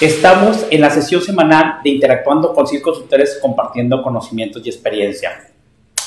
Estamos en la sesión semanal de Interactuando con CIL Consultores, compartiendo conocimientos y experiencia.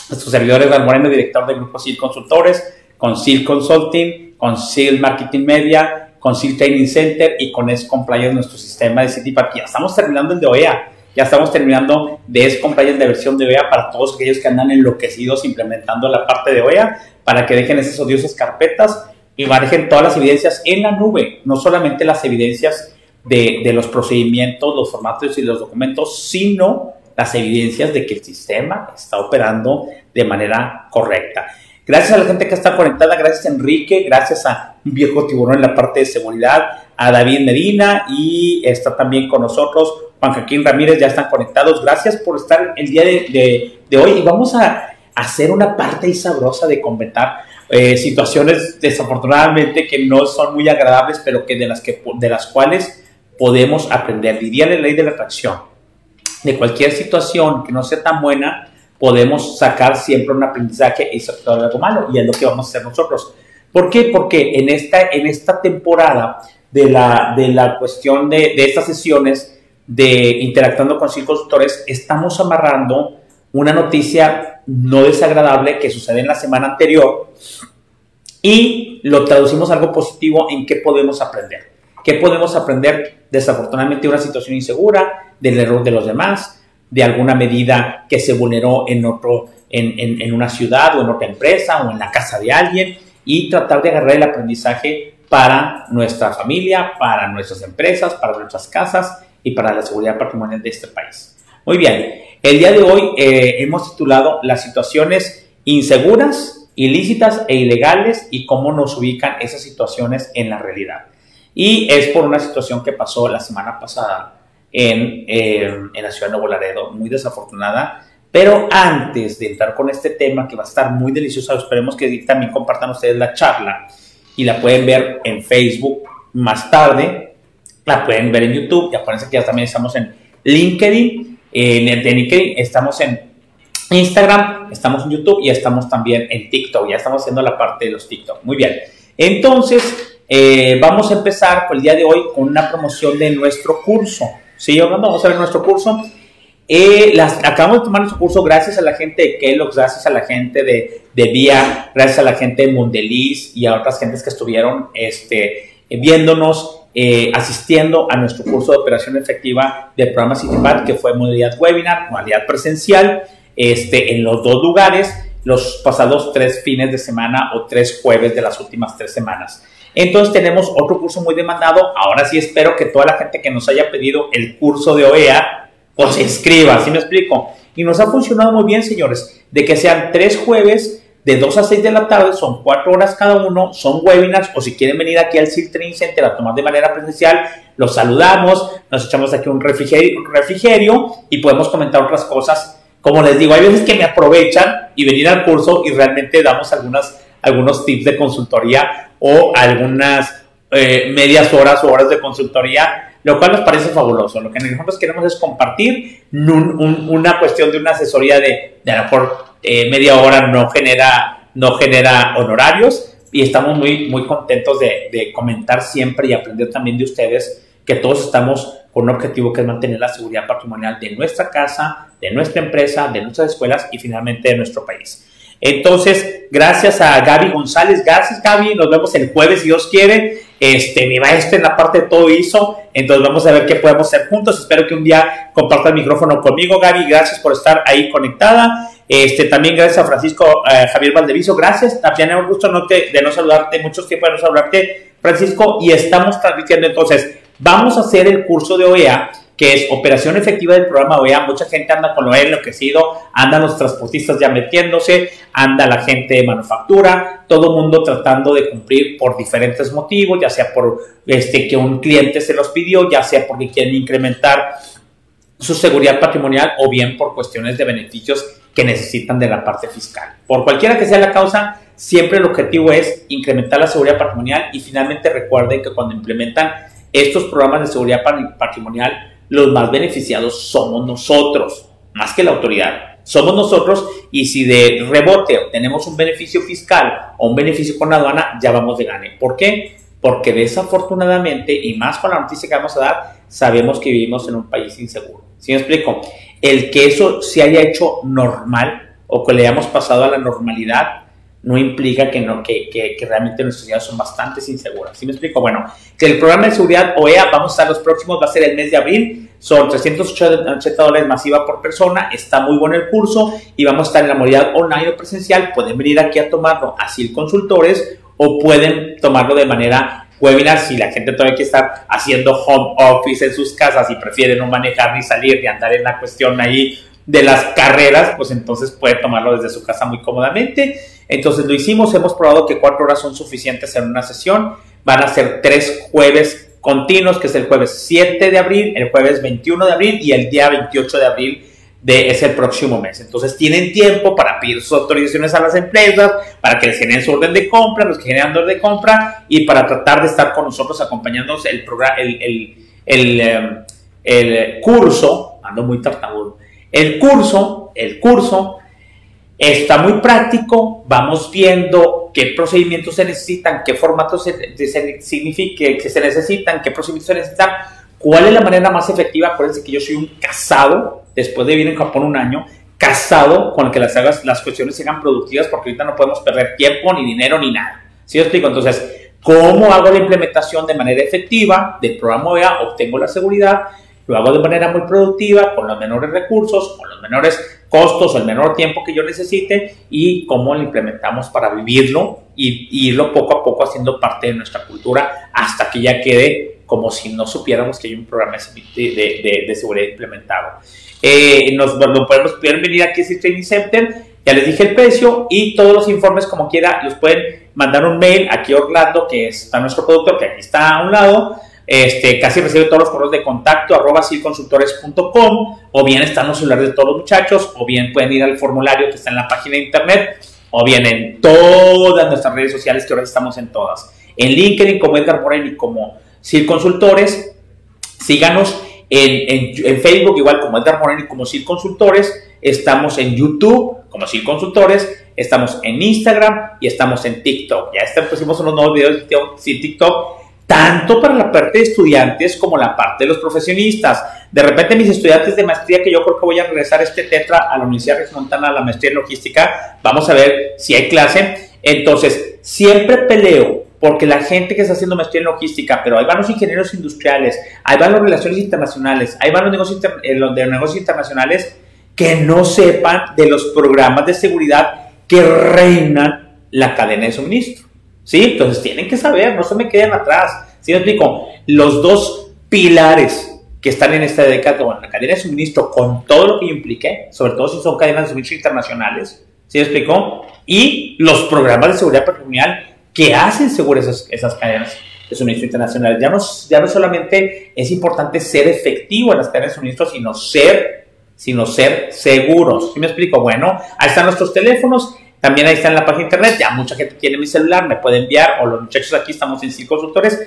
Nuestro servidor es Moreno, director del grupo CIL Consultores, con CIL Consulting, con CIL Marketing Media, con CIL Training Center y con S Compliance, nuestro sistema de Citipack. Ya estamos terminando el de OEA, ya estamos terminando de S Compliance de versión de OEA para todos aquellos que andan enloquecidos implementando la parte de OEA, para que dejen esas odiosas carpetas y manejen todas las evidencias en la nube, no solamente las evidencias de, de, los procedimientos, los formatos y los documentos, sino las evidencias de que el sistema está operando de manera correcta. Gracias a la gente que está conectada, gracias Enrique, gracias a un viejo tiburón en la parte de seguridad, a David Medina y está también con nosotros Juan Joaquín Ramírez, ya están conectados. Gracias por estar el día de, de, de hoy y vamos a hacer una parte y sabrosa de comentar eh, situaciones desafortunadamente que no son muy agradables, pero que de las, que, de las cuales podemos aprender. Diría la ley de la atracción. De cualquier situación que no sea tan buena, podemos sacar siempre un aprendizaje y sacar algo malo, y es lo que vamos a hacer nosotros. ¿Por qué? Porque en esta, en esta temporada de la, de la cuestión de, de estas sesiones de interactuando con cinco consultores, estamos amarrando una noticia no desagradable que sucede en la semana anterior y lo traducimos a algo positivo en qué podemos aprender. ¿Qué podemos aprender desafortunadamente de una situación insegura, del error de los demás, de alguna medida que se vulneró en, otro, en, una ciudad o en otra empresa o en la casa de alguien y tratar de agarrar el aprendizaje para nuestra familia, para nuestras empresas, para nuestras casas y para la seguridad patrimonial de este país. Muy bien, el día de hoy eh, hemos titulado Las situaciones inseguras, ilícitas e ilegales y cómo nos ubican esas situaciones en la realidad. Y es por una situación que pasó la semana pasada en, eh, en la ciudad de Nuevo Laredo, muy desafortunada. Pero antes de entrar con este tema que va a estar muy delicioso, esperemos que también compartan ustedes la charla y la pueden ver en Facebook más tarde, la pueden ver en YouTube, y acuérdense que ya también estamos en LinkedIn en el de estamos en Instagram, estamos en YouTube y estamos también en TikTok. Ya estamos haciendo la parte de los TikTok. Muy bien. Entonces, eh, vamos a empezar por el día de hoy con una promoción de nuestro curso. ¿Sí, Vamos a ver nuestro curso. Eh, las, acabamos de tomar nuestro curso gracias a la gente de Kellogg's, gracias a la gente de, de Vía, gracias a la gente de Mundeliz y a otras gentes que estuvieron este, viéndonos eh, asistiendo a nuestro curso de operación efectiva del programa CityPad, que fue modalidad webinar, modalidad presencial, este, en los dos lugares, los pasados tres fines de semana o tres jueves de las últimas tres semanas. Entonces tenemos otro curso muy demandado. Ahora sí espero que toda la gente que nos haya pedido el curso de OEA, pues se inscriba, ¿sí me explico? Y nos ha funcionado muy bien, señores, de que sean tres jueves de 2 a 6 de la tarde, son 4 horas cada uno, son webinars, o si quieren venir aquí al SIL Training Center a tomar de manera presencial, los saludamos, nos echamos aquí un refrigerio, un refrigerio y podemos comentar otras cosas. Como les digo, hay veces que me aprovechan y venir al curso y realmente damos algunas, algunos tips de consultoría o algunas eh, medias horas o horas de consultoría, lo cual nos parece fabuloso. Lo que nosotros queremos es compartir una cuestión de una asesoría de, de a lo mejor eh, media hora no genera, no genera honorarios y estamos muy, muy contentos de, de, comentar siempre y aprender también de ustedes que todos estamos con un objetivo que es mantener la seguridad patrimonial de nuestra casa, de nuestra empresa, de nuestras escuelas y finalmente de nuestro país. Entonces, gracias a Gaby González, gracias Gaby, nos vemos el jueves si Dios quiere. Este, mi maestro en la parte de todo hizo, entonces vamos a ver qué podemos hacer juntos. Espero que un día comparta el micrófono conmigo, Gaby. Gracias por estar ahí conectada. Este, también gracias a Francisco eh, Javier Valdeviso, gracias. También es un gusto no te, de no saludarte, muchos tiempos de no saludarte, Francisco, y estamos transmitiendo entonces. Vamos a hacer el curso de OEA, que es operación efectiva del programa OEA. Mucha gente anda con lo enloquecido, andan los transportistas ya metiéndose, anda la gente de manufactura, todo mundo tratando de cumplir por diferentes motivos, ya sea por este, que un cliente se los pidió, ya sea porque quieren incrementar su seguridad patrimonial o bien por cuestiones de beneficios que necesitan de la parte fiscal. Por cualquiera que sea la causa, siempre el objetivo es incrementar la seguridad patrimonial y finalmente recuerden que cuando implementan estos programas de seguridad patrimonial, los más beneficiados somos nosotros, más que la autoridad. Somos nosotros y si de rebote obtenemos un beneficio fiscal o un beneficio con la aduana, ya vamos de gane. ¿Por qué? Porque desafortunadamente, y más con la noticia que vamos a dar, sabemos que vivimos en un país inseguro. ¿Sí me explico? El que eso se haya hecho normal o que le hayamos pasado a la normalidad no implica que, no, que, que, realmente nuestras ciudades son bastante inseguras. ¿Sí me explico? Bueno, que el programa de seguridad OEA, vamos a los próximos, va a ser el mes de abril, son 380 dólares masiva por persona, está muy bueno el curso y vamos a estar en la modalidad online o presencial, pueden venir aquí a tomarlo así consultores o pueden tomarlo de manera webinar si la gente todavía quiere estar haciendo home office en sus casas y prefiere no manejar ni salir ni andar en la cuestión ahí de las carreras, pues entonces puede tomarlo desde su casa muy cómodamente entonces lo hicimos, hemos probado que cuatro horas son suficientes en una sesión. Van a ser tres jueves continuos, que es el jueves 7 de abril, el jueves 21 de abril y el día 28 de abril de ese próximo mes. Entonces tienen tiempo para pedir sus autorizaciones a las empresas, para que les generen su orden de compra, los que generan orden de compra y para tratar de estar con nosotros acompañándonos el, el, el, em, el curso, ando muy tartamudo, el curso, el curso Está muy práctico, vamos viendo qué procedimientos se necesitan, qué formatos se, se, que se necesitan, qué procedimientos se necesitan, cuál es la manera más efectiva. Acuérdense que yo soy un casado, después de vivir en Japón un año, casado con que las, las cuestiones sean productivas, porque ahorita no podemos perder tiempo, ni dinero, ni nada. ¿Sí os explico? Entonces, ¿cómo hago la implementación de manera efectiva del programa OEA? Obtengo la seguridad, lo hago de manera muy productiva, con los menores recursos, con los menores costos el menor tiempo que yo necesite y cómo lo implementamos para vivirlo y, irlo poco a poco haciendo parte de nuestra cultura hasta que ya quede como si no supiéramos que hay un programa de, de, seguridad implementado. Eh, nos lo podemos pueden venir aquí a ese Training Center, ya les dije el precio y todos los informes como quiera los pueden mandar un mail aquí a Orlando, que está nuestro productor, que aquí está a un lado, este, casi recibe todos los correos de contacto arroba silconsultores.com o bien están los celulares de todos los muchachos o bien pueden ir al formulario que está en la página de internet o bien en todas nuestras redes sociales que ahora estamos en todas. En LinkedIn como Edgar Moreno y como Sil Consultores. Síganos en, en, Facebook igual como Edgar Moreno y como Sil Consultores. Estamos en YouTube como Sil Consultores. Estamos en Instagram y estamos en TikTok. Ya pusimos unos nuevos videos de TikTok tanto para la parte de estudiantes como la parte de los profesionistas. De repente mis estudiantes de maestría, que yo creo que voy a regresar este tetra a la Universidad de Montana, a la maestría en logística, vamos a ver si hay clase. Entonces, siempre peleo porque la gente que está haciendo maestría en logística, pero ahí van los ingenieros industriales, ahí van las relaciones internacionales, ahí van los negocios, eh, de negocios internacionales, que no sepan de los programas de seguridad que reinan la cadena de suministro. ¿Sí? Entonces tienen que saber, no se me queden atrás. ¿Sí me explico? Los dos pilares que están en esta década, bueno, la cadena de suministro con todo lo que yo impliqué, sobre todo si son cadenas de suministro internacionales, ¿sí me explico? Y los programas de seguridad patrimonial que hacen seguras esas, esas cadenas de suministro internacionales. Ya no, ya no solamente es importante ser efectivo en las cadenas de suministro, sino ser, sino ser seguros. ¿Sí me explico? Bueno, ahí están nuestros teléfonos también ahí está en la página de internet, ya mucha gente tiene mi celular, me puede enviar, o los muchachos aquí estamos en Sil Consultores.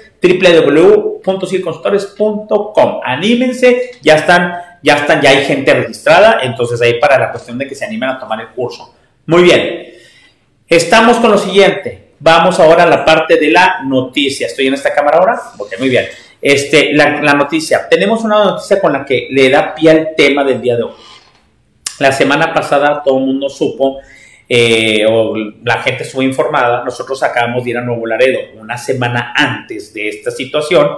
Anímense, ya están, ya están, ya hay gente registrada, entonces ahí para la cuestión de que se animen a tomar el curso. Muy bien, estamos con lo siguiente. Vamos ahora a la parte de la noticia. ¿Estoy en esta cámara ahora? Ok, muy bien. Este, la, la noticia. Tenemos una noticia con la que le da pie al tema del día de hoy. La semana pasada todo el mundo supo eh, o la gente estuvo informada, nosotros acabamos de ir a Nuevo Laredo una semana antes de esta situación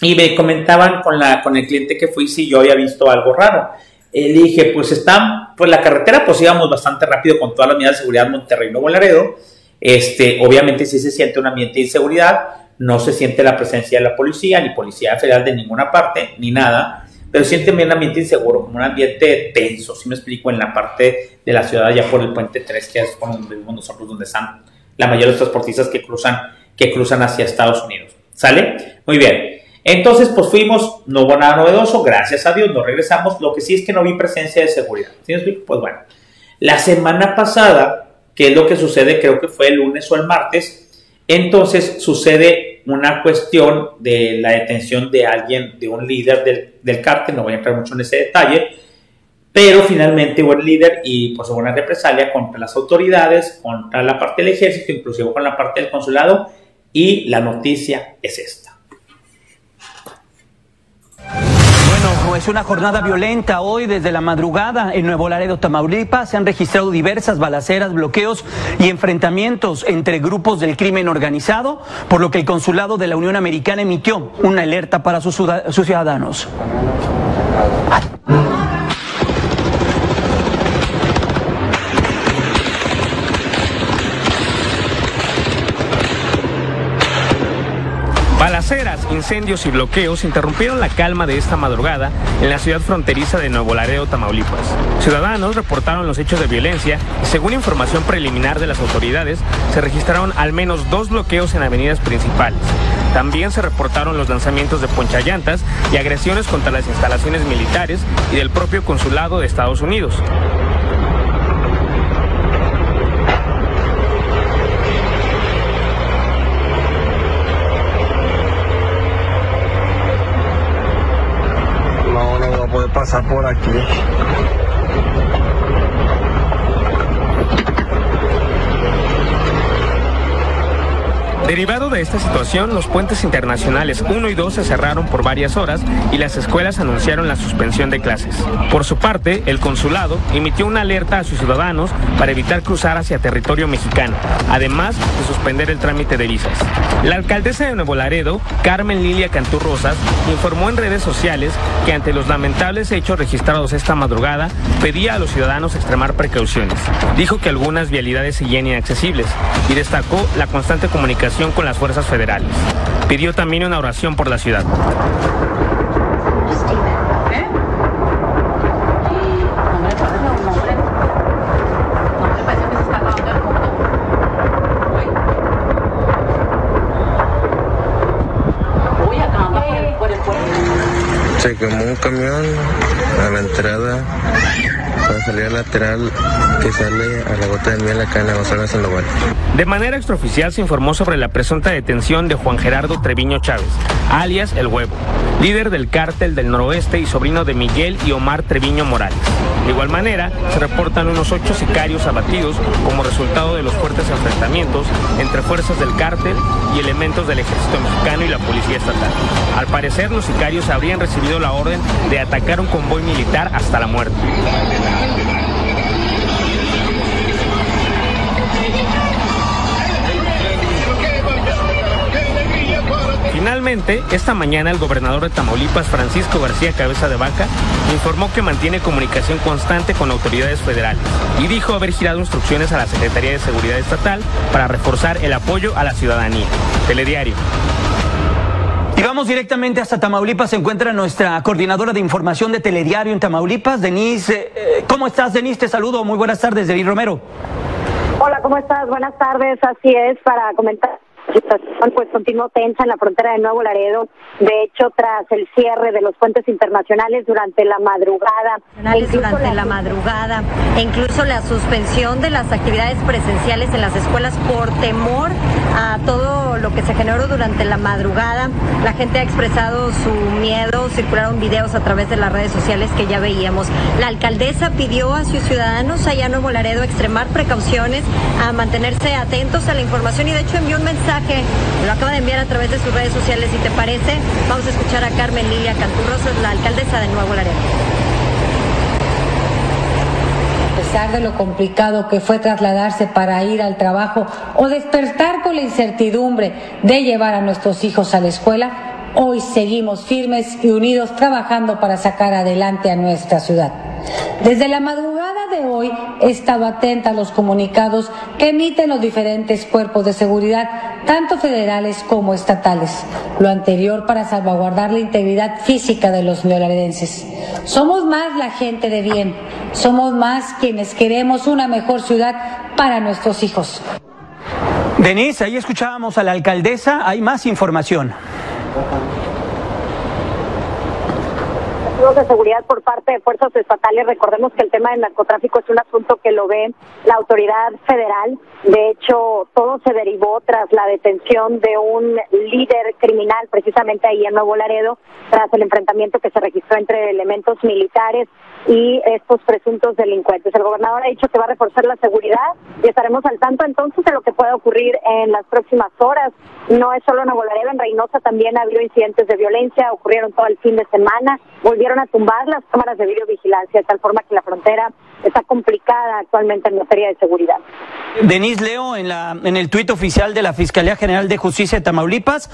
y me comentaban con, la, con el cliente que fui si yo había visto algo raro. Eh, le dije, pues está, pues la carretera, pues íbamos bastante rápido con todas las medidas de seguridad Monterrey Nuevo Laredo. Este, obviamente sí se siente un ambiente de inseguridad, no se siente la presencia de la policía, ni policía federal de ninguna parte, ni nada pero sienten un ambiente inseguro, como un ambiente tenso, si me explico, en la parte de la ciudad, ya por el puente 3, que es donde vivimos nosotros, donde están la mayoría de los transportistas que cruzan, que cruzan hacia Estados Unidos. ¿Sale? Muy bien. Entonces, pues fuimos, no hubo nada novedoso, gracias a Dios, nos regresamos. Lo que sí es que no vi presencia de seguridad. ¿Sí me explico? Pues bueno, la semana pasada, ¿qué es lo que sucede? Creo que fue el lunes o el martes. Entonces sucede una cuestión de la detención de alguien, de un líder del, del cártel, no voy a entrar mucho en ese detalle, pero finalmente hubo el líder y pues hubo una represalia contra las autoridades, contra la parte del ejército, inclusive con la parte del consulado, y la noticia es esta. Bueno, es una jornada violenta hoy desde la madrugada en Nuevo Laredo, Tamaulipas. Se han registrado diversas balaceras, bloqueos y enfrentamientos entre grupos del crimen organizado, por lo que el consulado de la Unión Americana emitió una alerta para sus, sus ciudadanos. Incendios y bloqueos interrumpieron la calma de esta madrugada en la ciudad fronteriza de Nuevo Laredo, Tamaulipas. Ciudadanos reportaron los hechos de violencia y según información preliminar de las autoridades, se registraron al menos dos bloqueos en avenidas principales. También se reportaron los lanzamientos de ponchallantas y agresiones contra las instalaciones militares y del propio consulado de Estados Unidos. Pasar por aquí. Derivado de esta situación, los puentes internacionales 1 y 2 se cerraron por varias horas y las escuelas anunciaron la suspensión de clases. Por su parte, el consulado emitió una alerta a sus ciudadanos para evitar cruzar hacia territorio mexicano, además de suspender el trámite de visas. La alcaldesa de Nuevo Laredo, Carmen Lilia Cantú Rosas, informó en redes sociales que ante los lamentables hechos registrados esta madrugada, pedía a los ciudadanos extremar precauciones. Dijo que algunas vialidades seguían inaccesibles y destacó la constante comunicación con las fuerzas federales. Pidió también una oración por la ciudad. Se quemó un camión a la entrada para salir lateral que sale a la gota de miel acá en la. De manera extraoficial se informó sobre la presunta detención de Juan Gerardo Treviño Chávez, alias El Huevo, líder del cártel del noroeste y sobrino de Miguel y Omar Treviño Morales. De igual manera, se reportan unos ocho sicarios abatidos como resultado de los fuertes enfrentamientos entre fuerzas del cártel y elementos del ejército mexicano y la policía estatal. Al parecer, los sicarios habrían recibido la orden de atacar un convoy militar hasta la muerte. Finalmente, esta mañana el gobernador de Tamaulipas, Francisco García Cabeza de Vaca, informó que mantiene comunicación constante con autoridades federales y dijo haber girado instrucciones a la Secretaría de Seguridad Estatal para reforzar el apoyo a la ciudadanía. Telediario. Y vamos directamente hasta Tamaulipas. Se encuentra nuestra coordinadora de información de Telediario en Tamaulipas, Denise. Eh, ¿Cómo estás, Denise? Te saludo. Muy buenas tardes, Denise Romero. Hola, ¿cómo estás? Buenas tardes. Así es, para comentar situación pues continuó tensa en la frontera de Nuevo Laredo. De hecho, tras el cierre de los puentes internacionales durante la madrugada. Durante la madrugada. E incluso la suspensión de las actividades presenciales en las escuelas por temor a todo lo que se generó durante la madrugada. La gente ha expresado su miedo, circularon videos a través de las redes sociales que ya veíamos. La alcaldesa pidió a sus ciudadanos allá en Nuevo Laredo extremar precauciones, a mantenerse atentos a la información y de hecho envió un mensaje lo acaba de enviar a través de sus redes sociales. Si te parece, vamos a escuchar a Carmen Lilia Canturrosa, la alcaldesa de Nuevo Laredo. A pesar de lo complicado que fue trasladarse para ir al trabajo o despertar con la incertidumbre de llevar a nuestros hijos a la escuela, hoy seguimos firmes y unidos trabajando para sacar adelante a nuestra ciudad. Desde la madrugada de hoy he estado atenta a los comunicados que emiten los diferentes cuerpos de seguridad, tanto federales como estatales. Lo anterior para salvaguardar la integridad física de los neolaredenses. Somos más la gente de bien, somos más quienes queremos una mejor ciudad para nuestros hijos. Denise, ahí escuchábamos a la alcaldesa, hay más información de seguridad por parte de fuerzas estatales. Recordemos que el tema del narcotráfico es un asunto que lo ve la autoridad federal. De hecho, todo se derivó tras la detención de un líder criminal, precisamente ahí en Nuevo Laredo, tras el enfrentamiento que se registró entre elementos militares y estos presuntos delincuentes. El gobernador ha dicho que va a reforzar la seguridad y estaremos al tanto entonces de lo que pueda ocurrir en las próximas horas. No es solo Nuevo Laredo, en Reynosa también ha habido incidentes de violencia, ocurrieron todo el fin de semana, volvieron a tumbar las cámaras de videovigilancia, de tal forma que la frontera está complicada actualmente en materia de seguridad. Denis Leo, en, la, en el tuit oficial de la Fiscalía General de Justicia de Tamaulipas,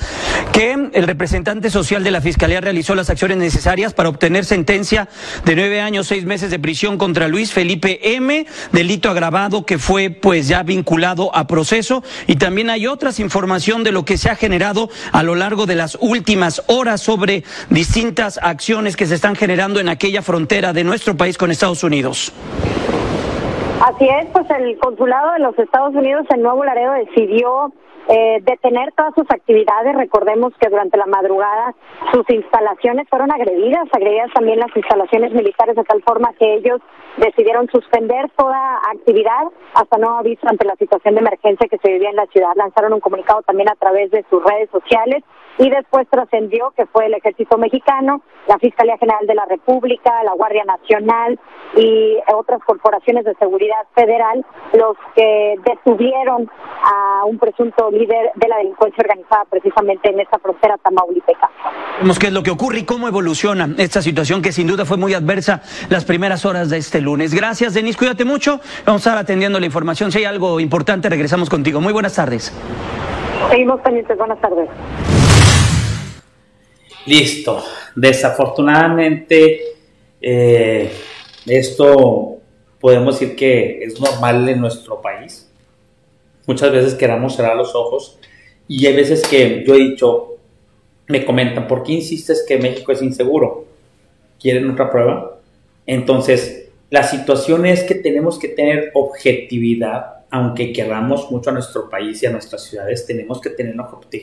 que el representante social de la Fiscalía realizó las acciones necesarias para obtener sentencia de nueve años, seis meses de prisión contra Luis Felipe M, delito agravado que fue pues ya vinculado a proceso. Y también hay otras información de lo que se ha generado a lo largo de las últimas horas sobre distintas acciones que se están generando en aquella frontera de nuestro país con Estados Unidos. Así es, pues el consulado de los Estados Unidos en Nuevo Laredo decidió eh, detener todas sus actividades. Recordemos que durante la madrugada sus instalaciones fueron agredidas, agredidas también las instalaciones militares de tal forma que ellos decidieron suspender toda actividad hasta no aviso ante la situación de emergencia que se vivía en la ciudad. Lanzaron un comunicado también a través de sus redes sociales y después trascendió que fue el Ejército Mexicano, la Fiscalía General de la República, la Guardia Nacional y otras corporaciones de seguridad federal los que detuvieron a un presunto líder de la delincuencia organizada precisamente en esta frontera tamaulipeca. Vemos qué es lo que ocurre y cómo evoluciona esta situación que sin duda fue muy adversa las primeras horas de este lunes. Gracias, Denis, cuídate mucho. Vamos a estar atendiendo la información. Si hay algo importante, regresamos contigo. Muy buenas tardes. Seguimos pendientes. Buenas tardes. Listo. Desafortunadamente, eh, esto podemos decir que es normal en nuestro país. Muchas veces queramos cerrar los ojos y hay veces que yo he dicho, me comentan, ¿por qué insistes que México es inseguro? ¿Quieren otra prueba? Entonces, la situación es que tenemos que tener objetividad, aunque queramos mucho a nuestro país y a nuestras ciudades, tenemos que tener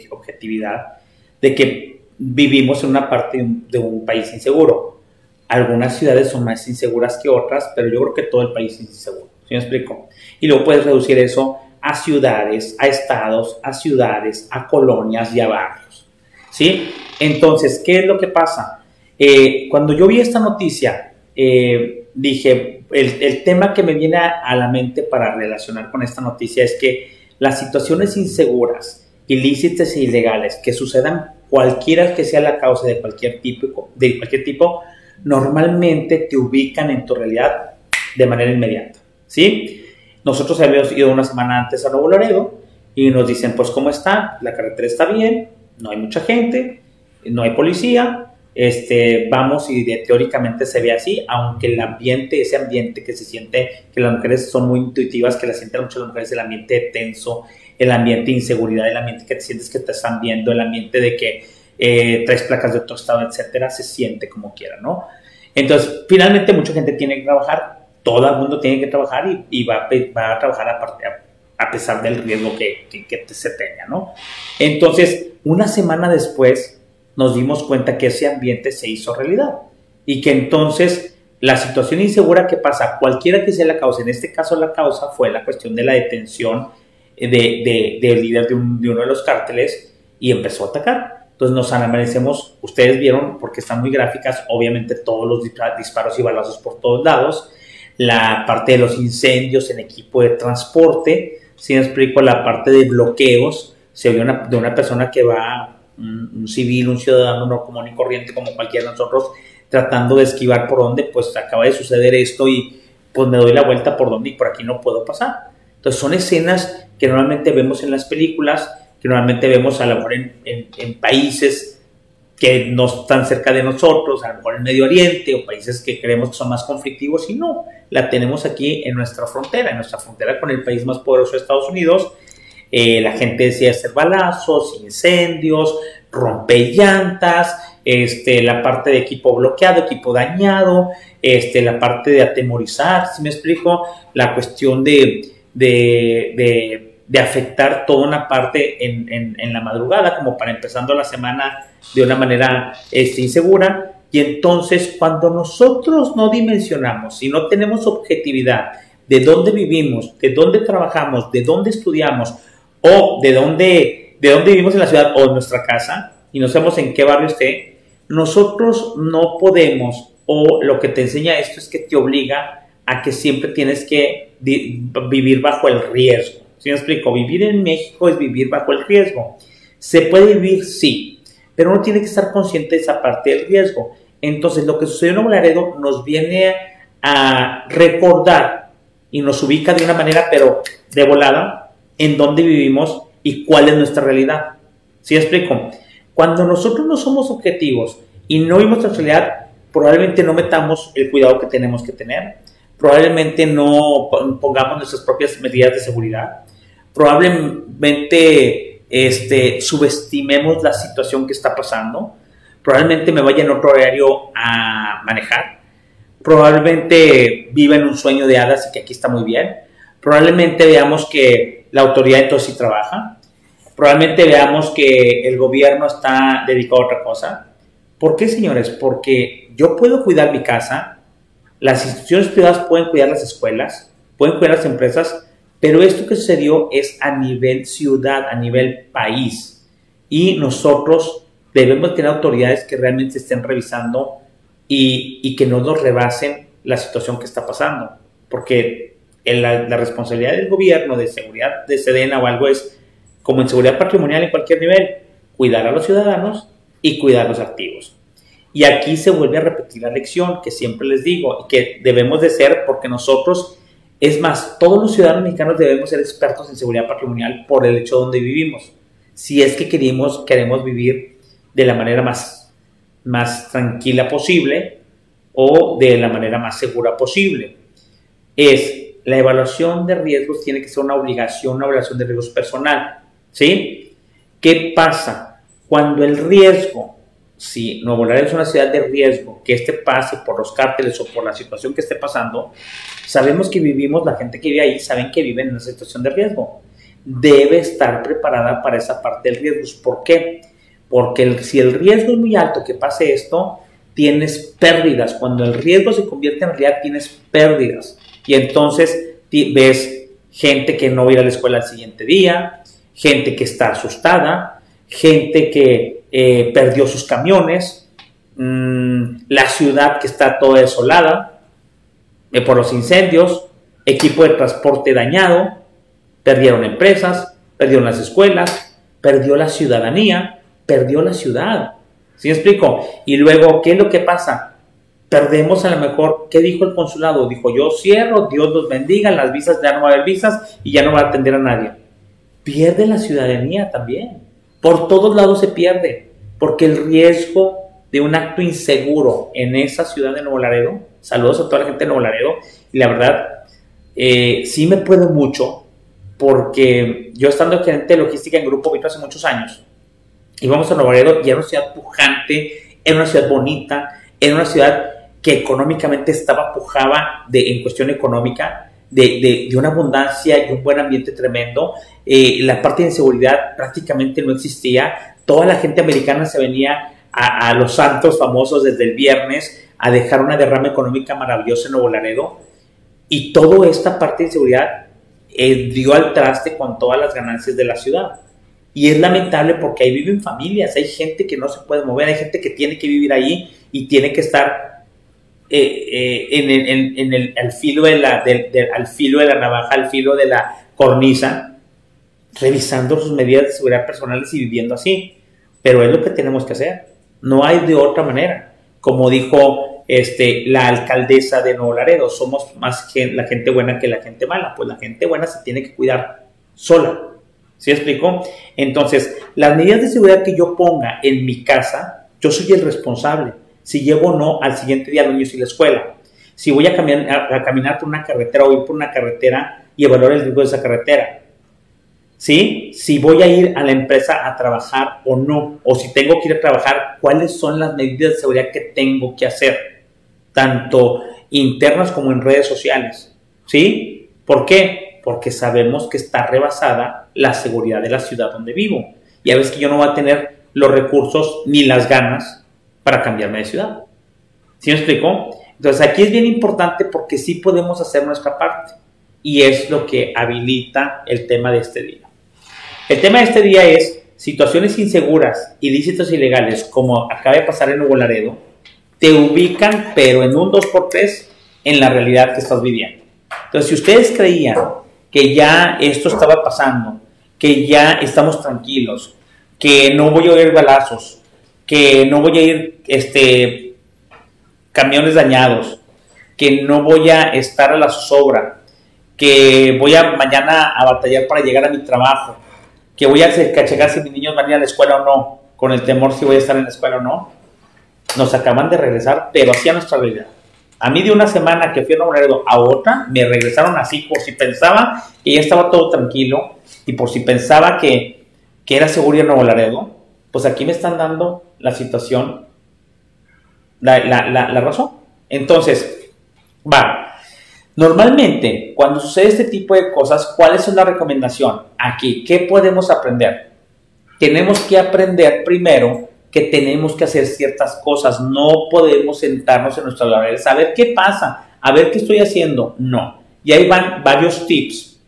objetividad de que vivimos en una parte de un, país inseguro. Algunas ciudades son más inseguras que otras, pero yo creo que todo el país es inseguro. ¿Sí me explico? Y luego puedes reducir eso a ciudades, a estados, a ciudades, a colonias y a barrios. ¿Sí? Entonces, ¿qué es lo que pasa? Eh, cuando yo vi esta noticia, eh, dije, el, el, tema que me viene a la mente para relacionar con esta noticia es que las situaciones inseguras, ilícitas e ilegales que sucedan cualquiera que sea la causa de cualquier tipo, de cualquier tipo, normalmente te ubican en tu realidad de manera inmediata, ¿sí? Nosotros habíamos ido una semana antes a Nuevo Laredo y nos dicen, pues, ¿cómo está? La carretera está bien, no hay mucha gente, no hay policía, este, vamos y teóricamente se ve así, aunque el ambiente, ese ambiente que se siente, que las mujeres son muy intuitivas, que la sienten mucho las mujeres, el ambiente tenso, el ambiente de inseguridad, el ambiente que te sientes que te están viendo, el ambiente de que eh, traes placas de otro estado, etcétera, se siente como quiera, ¿no? Entonces, finalmente mucha gente tiene que trabajar, todo el mundo tiene que trabajar y, va, a trabajar a, pesar del riesgo que, que, se tenga, ¿no? Entonces, una semana después nos dimos cuenta que ese ambiente se hizo realidad y que entonces la situación insegura que pasa, cualquiera que sea la causa, en este caso la causa fue la cuestión de la detención de, del líder de, uno de los cárteles y empezó a atacar. Entonces nos amanecemos, ustedes vieron, porque están muy gráficas, obviamente todos los disparos y balazos por todos lados, la parte de los incendios en equipo de transporte, si me explico, la parte de bloqueos, se vio una, de una persona que va, un, civil, un ciudadano no común y corriente como cualquiera de nosotros, tratando de esquivar por donde, pues acaba de suceder esto y pues me doy la vuelta por donde y por aquí no puedo pasar. Entonces son escenas que normalmente vemos en las películas, que normalmente vemos a lo mejor en, países que no están cerca de nosotros, a lo mejor en Medio Oriente o países que creemos que son más conflictivos y no, la tenemos aquí en nuestra frontera, en nuestra frontera con el país más poderoso de Estados Unidos. Eh, la gente decía hacer balazos, incendios, romper llantas, este, la parte de equipo bloqueado, equipo dañado, este, la parte de atemorizar, si me explico, la cuestión de, de de afectar toda una parte en, en, la madrugada, como para empezando la semana de una manera este, insegura. Y entonces cuando nosotros no dimensionamos y no tenemos objetividad de dónde vivimos, de dónde trabajamos, de dónde estudiamos o de dónde, de dónde vivimos en la ciudad o en nuestra casa y no sabemos en qué barrio esté, nosotros no podemos o lo que te enseña esto es que te obliga a que siempre tienes que vivir bajo el riesgo. ¿Sí me explico? Vivir en México es vivir bajo el riesgo. ¿Se puede vivir? Sí, pero uno tiene que estar consciente de esa parte del riesgo. Entonces, lo que sucedió en Nuevo nos viene a recordar y nos ubica de una manera, pero de volada, en dónde vivimos y cuál es nuestra realidad. ¿Sí explico? Cuando nosotros no somos objetivos y no vimos nuestra realidad, probablemente no metamos el cuidado que tenemos que tener, probablemente no pongamos nuestras propias medidas de seguridad, probablemente este, subestimemos la situación que está pasando, probablemente me vaya en otro horario a manejar, probablemente viva en un sueño de hadas y que aquí está muy bien, probablemente veamos que la autoridad entonces sí trabaja, probablemente veamos que el gobierno está dedicado a otra cosa. ¿Por qué, señores? Porque yo puedo cuidar mi casa, las instituciones privadas pueden cuidar las escuelas, pueden cuidar las empresas, pero esto que sucedió es a nivel ciudad, a nivel país. Y nosotros debemos tener autoridades que realmente estén revisando y, que no nos rebasen la situación que está pasando. Porque la, la, responsabilidad del gobierno, de seguridad de Sedena o algo es, como en seguridad patrimonial en cualquier nivel, cuidar a los ciudadanos y cuidar los activos. Y aquí se vuelve a repetir la lección que siempre les digo y que debemos de ser porque nosotros es más, todos los ciudadanos mexicanos debemos ser expertos en seguridad patrimonial por el hecho donde vivimos. Si es que queremos, queremos vivir de la manera más, más tranquila posible o de la manera más segura posible. Es la evaluación de riesgos tiene que ser una obligación, una evaluación de riesgos personal. ¿Sí? ¿Qué pasa? Cuando el riesgo si Nuevo Laredo es una ciudad de riesgo, que este pase por los cárteles o por la situación que esté pasando, sabemos que vivimos, la gente que vive ahí saben que viven en una situación de riesgo. Debe estar preparada para esa parte del riesgo. ¿Por qué? Porque si el riesgo es muy alto que pase esto, tienes pérdidas. Cuando el riesgo se convierte en realidad, tienes pérdidas. Y entonces ves gente que no va a ir a la escuela al siguiente día, gente que está asustada, gente que eh, perdió sus camiones, mm, la ciudad que está toda desolada eh, por los incendios, equipo de transporte dañado, perdieron empresas, perdieron las escuelas, perdió la ciudadanía, perdió la ciudad. ¿Sí me explico? Y luego, ¿qué es lo que pasa? Perdemos a lo mejor, ¿qué dijo el consulado? Dijo, yo cierro, Dios los bendiga, las visas ya no va a haber visas y ya no va a atender a nadie. Pierde la ciudadanía también. Por todos lados se pierde, porque el riesgo de un acto inseguro en esa ciudad de Nuevo Laredo, saludos a toda la gente de Nuevo Laredo, y la verdad, eh, sí me puedo mucho, porque yo estando gerente de logística en Grupo Vito hace muchos años, íbamos a Nuevo Laredo y era una ciudad pujante, era una ciudad bonita, era una ciudad que económicamente estaba pujaba de, en cuestión económica, de, una abundancia y un buen ambiente tremendo. Eh, la parte de inseguridad prácticamente no existía. Toda la gente americana se venía a, los santos famosos desde el viernes a dejar una derrama económica maravillosa en Nuevo Laredo. Y toda esta parte de inseguridad eh, dio al traste con todas las ganancias de la ciudad. Y es lamentable porque ahí viven familias, hay gente que no se puede mover, hay gente que tiene que vivir ahí y tiene que estar eh, eh, en, el, al, filo de la, al filo de la navaja, al filo de la cornisa, revisando sus medidas de seguridad personales y viviendo así. Pero es lo que tenemos que hacer. No hay de otra manera. Como dijo este, la alcaldesa de Nuevo Laredo, somos más la gente buena que la gente mala. Pues la gente buena se tiene que cuidar sola. ¿Sí explico? Entonces, las medidas de seguridad que yo ponga en mi casa, yo soy el responsable si llevo o no al siguiente día los niños y la escuela, si voy a, caminar, a, caminar por una carretera o ir por una carretera y evaluar el riesgo de esa carretera. ¿Sí? Si voy a ir a la empresa a trabajar o no, o si tengo que ir a trabajar, cuáles son las medidas de seguridad que tengo que hacer, tanto internas como en redes sociales. ¿Sí? ¿Por qué? Porque sabemos que está rebasada la seguridad de la ciudad donde vivo. Y a veces que yo no voy a tener los recursos ni las ganas para cambiarme de ciudad. ¿Sí me explicó? Entonces aquí es bien importante porque sí podemos hacer nuestra parte y es lo que habilita el tema de este día. El tema de este día es situaciones inseguras, ilícitos ilegales, como acaba de pasar en Nuevo Laredo, te ubican, pero en un 2x3 en la realidad que estás viviendo. Entonces, si ustedes creían que ya esto estaba pasando, que ya estamos tranquilos, que no voy a oír balazos, que no voy a ir este, camiones dañados, que no voy a estar a la zozobra, que voy a mañana a batallar para llegar a mi trabajo, que voy a checar si mis niños van a ir a la escuela o no, con el temor si voy a estar en la escuela o no. Nos acaban de regresar, pero así a nuestra vida. A mí de una semana que fui a Nuevo a otra, me regresaron así por si pensaba que ya estaba todo tranquilo y por si pensaba que, que era seguro ir a Nuevo Laredo, pues aquí me están dando la situación, la, razón. Entonces, va. Normalmente, cuando sucede este tipo de cosas, ¿cuál es la recomendación? Aquí, ¿qué podemos aprender? Tenemos que aprender primero que tenemos que hacer ciertas cosas. No podemos sentarnos en nuestra laureles a ver qué pasa, a ver qué estoy haciendo. No. Y ahí van varios tips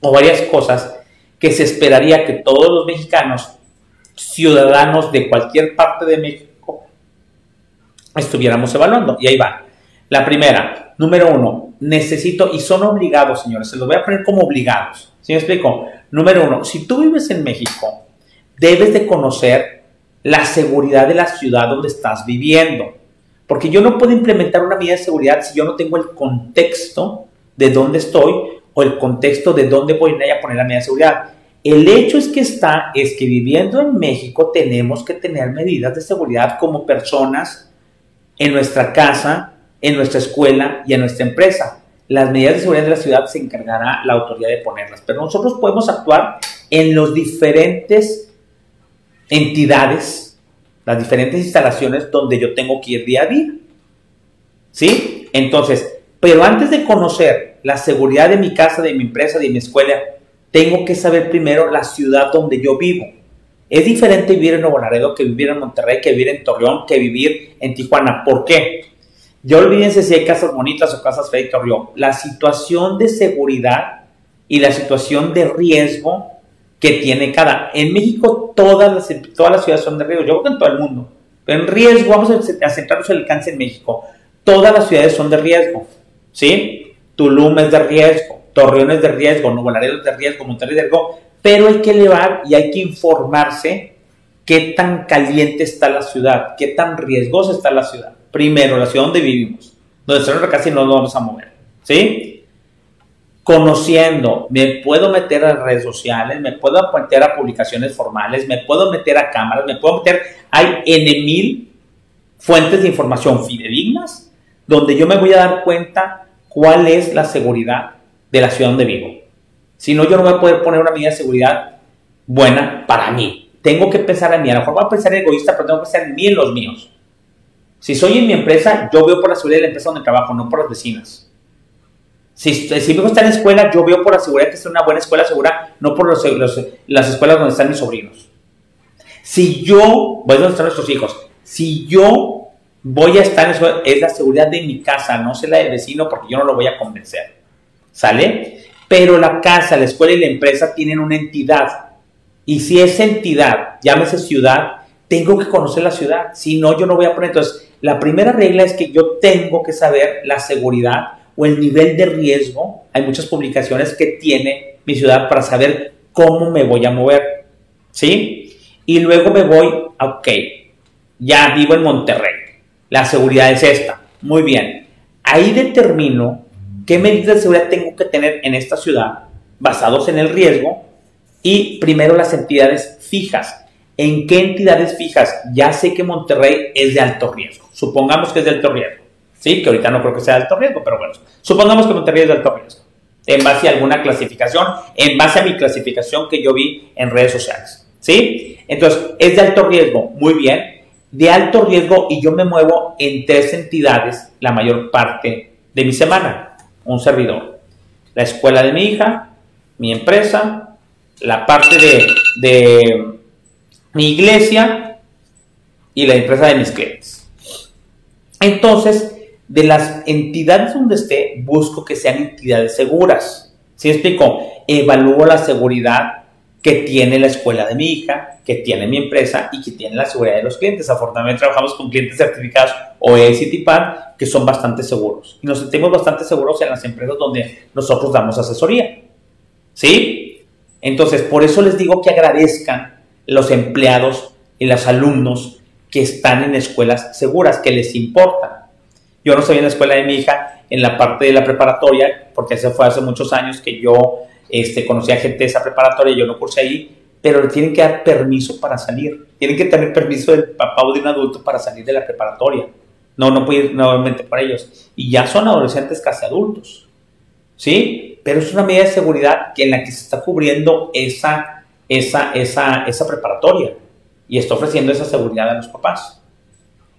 o varias cosas que se esperaría que todos los mexicanos, ciudadanos de cualquier parte de México, estuviéramos evaluando. Y ahí va. La primera, número uno, necesito, y son obligados, señores, se los voy a poner como obligados. ¿Sí me explico? Número uno, si tú vives en México, debes de conocer la seguridad de la ciudad donde estás viviendo. Porque yo no puedo implementar una medida de seguridad si yo no tengo el contexto de dónde estoy o el contexto de dónde voy a poner la medida de seguridad. El hecho es que está, es que viviendo en México tenemos que tener medidas de seguridad como personas en nuestra casa, en nuestra escuela y en nuestra empresa. Las medidas de seguridad de la ciudad se encargará la autoridad de ponerlas, pero nosotros podemos actuar en los diferentes entidades, las diferentes instalaciones donde yo tengo que ir día a día. ¿Sí? Entonces, pero antes de conocer la seguridad de mi casa, de mi empresa, de mi escuela, tengo que saber primero la ciudad donde yo vivo. Es diferente vivir en Nuevo Laredo que vivir en Monterrey, que vivir en Torreón, que vivir en Tijuana. ¿Por qué? Yo olvídense si hay casas bonitas o casas feas en Torreón. La situación de seguridad y la situación de riesgo que tiene cada. En México todas las, todas las ciudades son de riesgo, yo creo que en todo el mundo. Pero en riesgo, vamos a centrarnos en el cáncer en México. Todas las ciudades son de riesgo, ¿sí? Tulum es de riesgo, Torreón es de riesgo, Nuevo Laredo de riesgo, Monterrey de riesgo, pero hay que elevar y hay que informarse qué tan caliente está la ciudad, qué tan riesgosa está la ciudad. Primero, la ciudad donde vivimos, donde casi no nos vamos a mover, ¿sí? conociendo, me puedo meter a redes sociales, me puedo meter a publicaciones formales, me puedo meter a cámaras, me puedo meter, hay N mil fuentes de información fidedignas donde yo me voy a dar cuenta cuál es la seguridad de la ciudad donde vivo. Si no, yo no voy a poder poner una medida de seguridad buena para mí. Tengo que pensar en mí. A lo mejor voy a pensar egoísta, pero tengo que pensar en mí y en los míos. Si soy en mi empresa, yo veo por la seguridad de la empresa donde trabajo, no por las vecinas. Si, si mi hijo está en la escuela, yo veo por la seguridad que es una buena escuela segura, no por los, las escuelas donde están mis sobrinos. Si yo, voy a donde están nuestros hijos, si yo voy a estar en es la seguridad de mi casa, no sé la del vecino porque yo no lo voy a convencer. ¿Sale? Pero la casa, la escuela y la empresa tienen una entidad. Y si esa entidad, llámese ciudad, tengo que conocer la ciudad. Si no, yo no voy a poner. Entonces, la primera regla es que yo tengo que saber la seguridad o el nivel de riesgo. Hay muchas publicaciones que tiene mi ciudad para saber cómo me voy a mover. ¿Sí? Y luego me voy, ok, ya vivo en Monterrey. La seguridad es esta. Muy bien. Ahí determino qué medidas de seguridad tengo que tener en esta ciudad basados en el riesgo y primero las entidades fijas. ¿En qué entidades fijas? Ya sé que Monterrey es de alto riesgo. Supongamos que es de alto riesgo. ¿sí? Que ahorita no creo que sea de alto riesgo, pero bueno, supongamos que Monterrey es de alto riesgo, en base a alguna clasificación, en base a mi clasificación que yo vi en redes sociales, ¿sí? Entonces, es de alto riesgo, muy bien, de alto riesgo y yo me muevo en tres entidades la mayor parte de mi semana, un servidor, la escuela de mi hija, mi empresa, la parte de, de mi iglesia y la empresa de mis clientes. Entonces, de las entidades donde esté, busco que sean entidades seguras. ¿Sí explico? Evalúo la seguridad que tiene la escuela de mi hija, que tiene mi empresa y que tiene la seguridad de los clientes. Afortunadamente trabajamos con clientes certificados OE y que son bastante seguros. Y nos sentimos bastante seguros en las empresas donde nosotros damos asesoría. ¿Sí? Entonces, por eso les digo que agradezcan los empleados y los alumnos que están en escuelas seguras, que les importan. Yo no estoy en la escuela de mi hija en la parte de la preparatoria, porque eso fue hace muchos años que yo este, conocí a gente de esa preparatoria, yo no cursé ahí, pero le tienen que dar permiso para salir. Tienen que tener permiso del papá o de un adulto para salir de la preparatoria. No, no puede ir nuevamente para ellos. Y ya son adolescentes casi adultos. ¿Sí? Pero es una medida de seguridad que en la que se está cubriendo esa, esa, esa, esa preparatoria y está ofreciendo esa seguridad a los papás.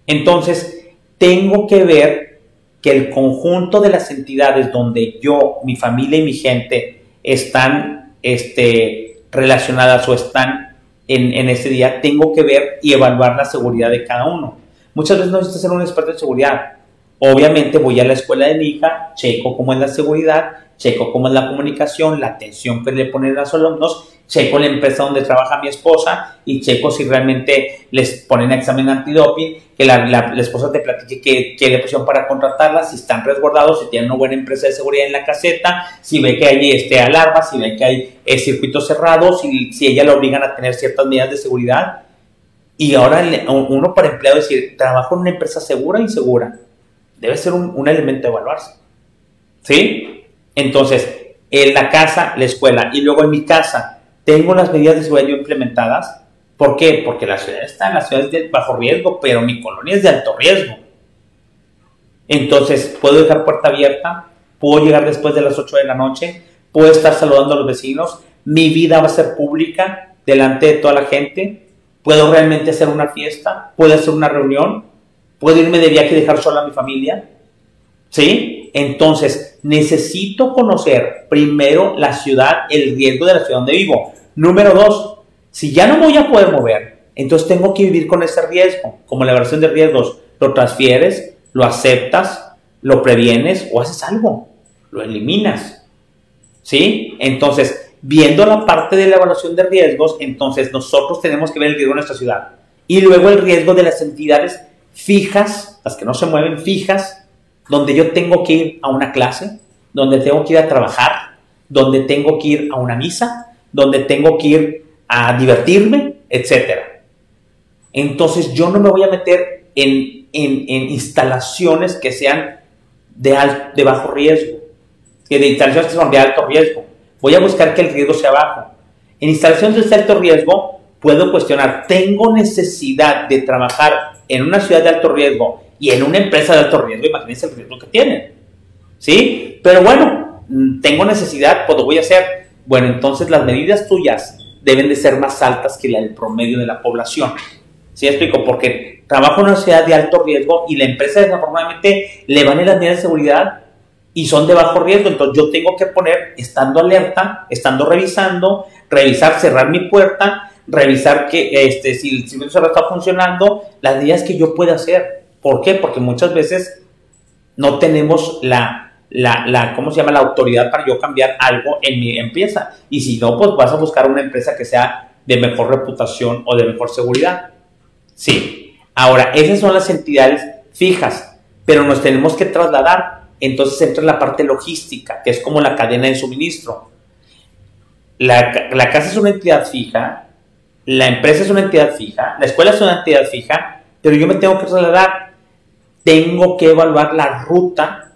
Entonces, tengo que ver que el conjunto de las entidades donde yo, mi familia y mi gente están este, relacionadas o están en, en este día, tengo que ver y evaluar la seguridad de cada uno. Muchas veces no necesito ser un experto en seguridad. Obviamente voy a la escuela de mi hija, checo cómo es la seguridad, checo cómo es la comunicación, la atención que le ponen a los alumnos checo la empresa donde trabaja mi esposa y checo si realmente les ponen examen antidoping, que la, la, esposa te platique que quiere presión para contratarla, si están resguardados, si tienen una buena empresa de seguridad en la caseta, si ve que hay este, alarmas, si ve que hay eh, circuitos cerrados, si, si ella la obligan a tener ciertas medidas de seguridad. Y ahora uno para empleado decir, trabajo en una empresa segura y insegura. Debe ser un, elemento de evaluarse. ¿Sí? Entonces, en la casa, la escuela, y luego en mi casa, tengo las medidas de seguridad implementadas. ¿Por qué? Porque la ciudad está en las ciudades de bajo riesgo, pero mi colonia es de alto riesgo. Entonces, puedo dejar puerta abierta, puedo llegar después de las 8 de la noche, puedo estar saludando a los vecinos, mi vida va a ser pública delante de toda la gente, puedo realmente hacer una fiesta, puedo hacer una reunión, puedo irme de viaje y dejar sola a mi familia. ¿Sí? Entonces, necesito conocer primero la ciudad, el riesgo de la ciudad donde vivo. Número dos, si ya no voy a poder mover, entonces tengo que vivir con ese riesgo, como la evaluación de riesgos. Lo transfieres, lo aceptas, lo previenes o haces algo, lo eliminas. ¿Sí? Entonces, viendo la parte de la evaluación de riesgos, entonces nosotros tenemos que ver el riesgo de nuestra ciudad. Y luego el riesgo de las entidades fijas, las que no se mueven fijas, donde yo tengo que ir a una clase, donde tengo que ir a trabajar, donde tengo que ir a una misa, donde tengo que ir a divertirme, etc. Entonces yo no me voy a meter en, instalaciones que sean de, de bajo riesgo, que de instalaciones que son de alto riesgo. Voy a buscar que el riesgo sea bajo. En instalaciones de alto riesgo puedo cuestionar, ¿tengo necesidad de trabajar en una ciudad de alto riesgo y en una empresa de alto riesgo? Imagínense el riesgo que tienen. ¿Sí? Pero bueno, mm, tengo necesidad, pues lo voy a hacer bueno, entonces las medidas tuyas deben de ser más altas que la del promedio de la población. ¿Sí explico? Porque trabajo en una ciudad de alto riesgo y la empresa desafortunadamente le van a las medidas de seguridad y son de bajo riesgo. Entonces yo tengo que poner, estando alerta, estando revisando, revisar, cerrar mi puerta, revisar que este, si el servicio está funcionando, las medidas que yo pueda hacer. ¿Por qué? Porque muchas veces no tenemos la la, la, ¿cómo se llama? La autoridad para yo cambiar algo en mi empresa. Y si no, pues vas a buscar una empresa que sea de mejor reputación o de mejor seguridad. Sí. Ahora, esas son las entidades fijas, pero nos tenemos que trasladar. Entonces entra en la parte logística, que es como la cadena de suministro. La, la casa es una entidad fija, la empresa es una entidad fija, la escuela es una entidad fija, pero yo me tengo que trasladar. Tengo que evaluar la ruta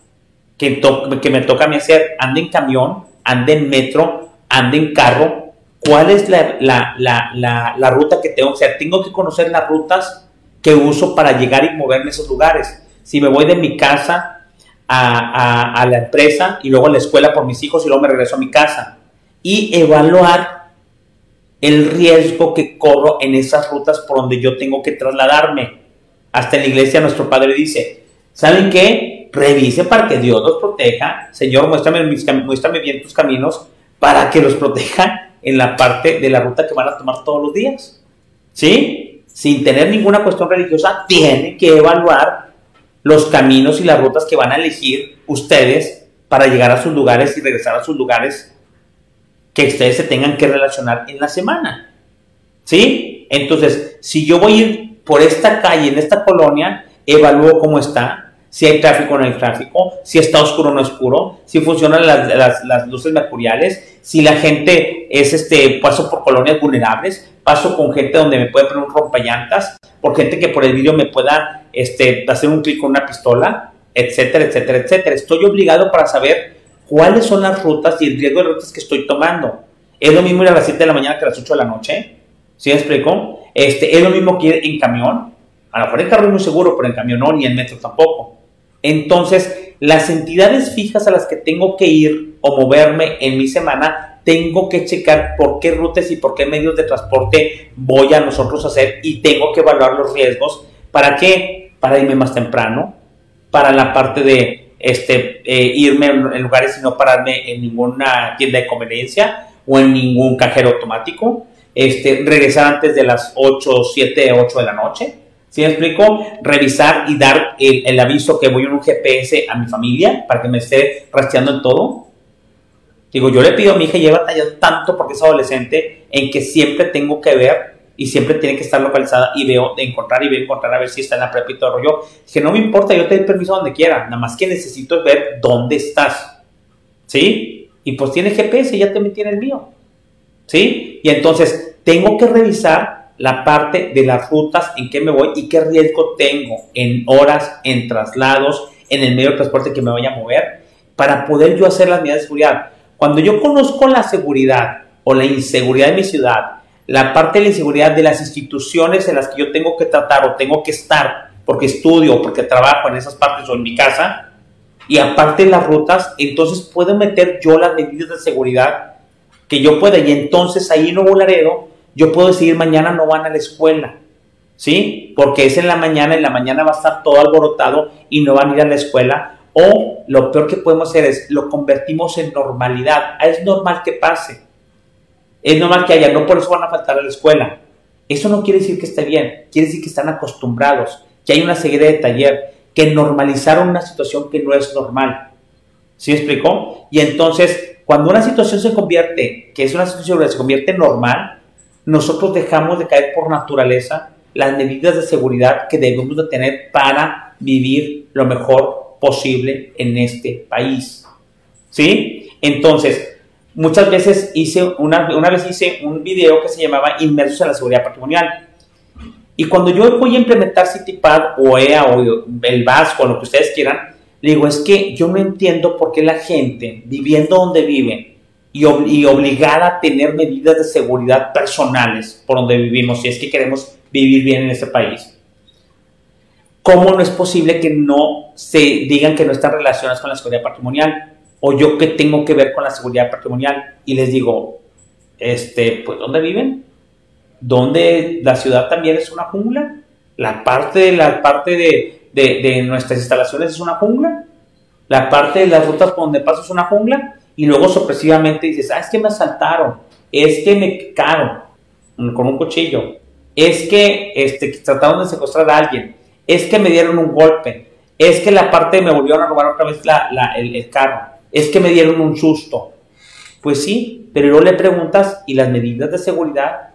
que, me toca a mí hacer, ande en camión, ande en metro, ande en carro, cuál es la, la, ruta que tengo que hacer. Tengo que conocer las rutas que uso para llegar y moverme a esos lugares. Si me voy de mi casa a, a, la empresa y luego a la escuela por mis hijos y luego me regreso a mi casa. Y evaluar el riesgo que corro en esas rutas por donde yo tengo que trasladarme. Hasta la iglesia nuestro Padre dice, ¿saben qué? revise para que Dios los proteja. Señor, muéstrame, muéstrame bien tus caminos para que los proteja en la parte de la ruta que van a tomar todos los días. ¿Sí? Sin tener ninguna cuestión religiosa, tiene que evaluar los caminos y las rutas que van a elegir ustedes para llegar a sus lugares y regresar a sus lugares que ustedes se tengan que relacionar en la semana. ¿Sí? Entonces, si yo voy a ir por esta calle, en esta colonia, evalúo cómo está, si hay tráfico o no hay tráfico, si está oscuro o no oscuro, si funcionan las, luces mercuriales, si la gente es, este, paso por colonias vulnerables, paso con gente donde me puede poner un rompallantas, por gente que por el vídeo me pueda este, hacer un clic con una pistola, etcétera, etcétera, etcétera. Estoy obligado para saber cuáles son las rutas y el riesgo de rutas que estoy tomando. Es lo mismo ir a las 7 de la mañana que a las 8 de la noche. ¿Sí me explico? Este, es lo mismo que ir en camión. A lo mejor el carro es muy seguro, pero en camión no, ni en metro tampoco. Entonces, las entidades fijas a las que tengo que ir o moverme en mi semana, tengo que checar por qué rutas y por qué medios de transporte voy a nosotros hacer y tengo que evaluar los riesgos. ¿Para qué? Para irme más temprano, para la parte de este, eh, irme en lugares y no pararme en ninguna tienda de conveniencia o en ningún cajero automático, este, regresar antes de las 8, 7, 8 de la noche. ¿Sí me explico? Revisar y dar el, aviso que voy en un GPS a mi familia para que me esté rastreando en todo. Digo, yo le pido a mi hija, lleva tanto porque es adolescente, en que siempre tengo que ver y siempre tiene que estar localizada y veo de encontrar y veo encontrar a ver si está en la prepa y todo el rollo. Que no me importa, yo te doy permiso donde quiera, nada más que necesito ver dónde estás. ¿Sí? Y pues tiene GPS ya metí en el mío. ¿Sí? Y entonces tengo que revisar la parte de las rutas, en qué me voy y qué riesgo tengo en horas, en traslados, en el medio de transporte que me vaya a mover, para poder yo hacer las medidas de seguridad. Cuando yo conozco la seguridad o la inseguridad de mi ciudad, la parte de la inseguridad de las instituciones en las que yo tengo que tratar o tengo que estar, porque estudio o porque trabajo en esas partes o en mi casa, y aparte las rutas, entonces puedo meter yo las medidas de seguridad que yo pueda. Y entonces ahí en Nuevo Laredo, yo puedo decir mañana no van a la escuela. ¿Sí? Porque es en la mañana, en la mañana va a estar todo alborotado y no van a ir a la escuela. O lo peor que podemos hacer es lo convertimos en normalidad. Ah, es normal que pase. Es normal que haya, no por eso van a faltar a la escuela. Eso no quiere decir que esté bien, quiere decir que están acostumbrados, que hay una seguridad de taller, que normalizaron una situación que no es normal. ¿Sí explicó? Y entonces, cuando una situación se convierte, que es una situación que se convierte normal, nosotros dejamos de caer por naturaleza las medidas de seguridad que debemos de tener para vivir lo mejor posible en este país. ¿Sí? Entonces, muchas veces hice, una, una vez hice un video que se llamaba Inmersos en la Seguridad Patrimonial y cuando yo voy a implementar CityPad o EA o el Vasco lo que ustedes quieran, le digo, es que yo no entiendo por qué la gente, viviendo donde vive y, y obligada a tener medidas de seguridad personales por donde vivimos, si es que queremos vivir bien en este país, ¿cómo no es posible que no se digan que no están relacionadas con la seguridad patrimonial? O yo qué tengo que ver con la seguridad patrimonial. Y les digo, este, pues, ¿dónde viven? donde la ciudad también es una jungla, la parte de, la parte de, nuestras instalaciones es una jungla, la parte de las rutas por donde paso es una jungla, y luego sorpresivamente dices, ah, es que me asaltaron, es que me picaron con un cuchillo, es que este, trataron de secuestrar a alguien, es que me dieron un golpe, es que la parte me volvieron a robar otra vez el, el carro, es que me dieron un susto. Pues sí, pero luego le preguntas, ¿y las medidas de seguridad?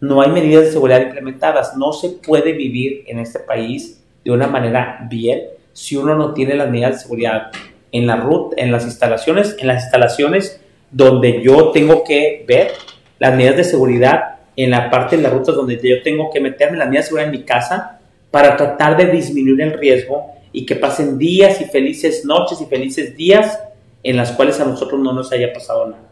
no hay medidas de seguridad implementadas. No se puede vivir en este país de una manera bien si uno no tiene las medidas de seguridad en la ruta, en las instalaciones, en las instalaciones donde yo tengo que ver las medidas de seguridad en la parte de las rutas donde yo tengo que meterme las medidas de seguridad en mi casa para tratar de disminuir el riesgo y que pasen días y felices noches y felices días en las cuales a nosotros no nos haya pasado nada.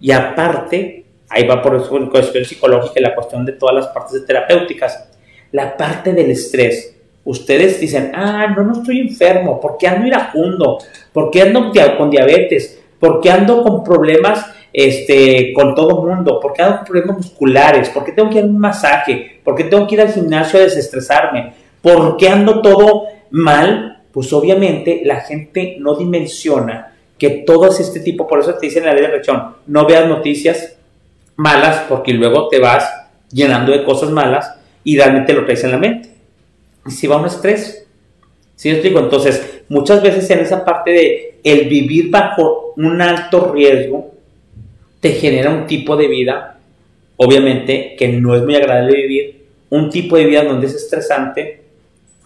Y aparte, Ahí va por eso la cuestión psicológica y la cuestión de todas las partes terapéuticas. La parte del estrés. Ustedes dicen, ah, no, no estoy enfermo, ¿por qué ando iracundo? ¿Por qué ando con diabetes? ¿Por qué ando con problemas este, con todo mundo? ¿Por qué ando con problemas musculares? ¿Por qué tengo que ir a un masaje? ¿Por qué tengo que ir al gimnasio a desestresarme? ¿Por qué ando todo mal? Pues obviamente la gente no dimensiona que todo este tipo, por eso te dicen en la ley de reacción, no veas noticias malas porque luego te vas llenando de cosas malas y realmente lo traes en la mente. Y si va un estrés. ¿Sí os digo? Entonces, muchas veces en esa parte de el vivir bajo un alto riesgo, te genera un tipo de vida, obviamente, que no es muy agradable vivir, un tipo de vida donde es estresante,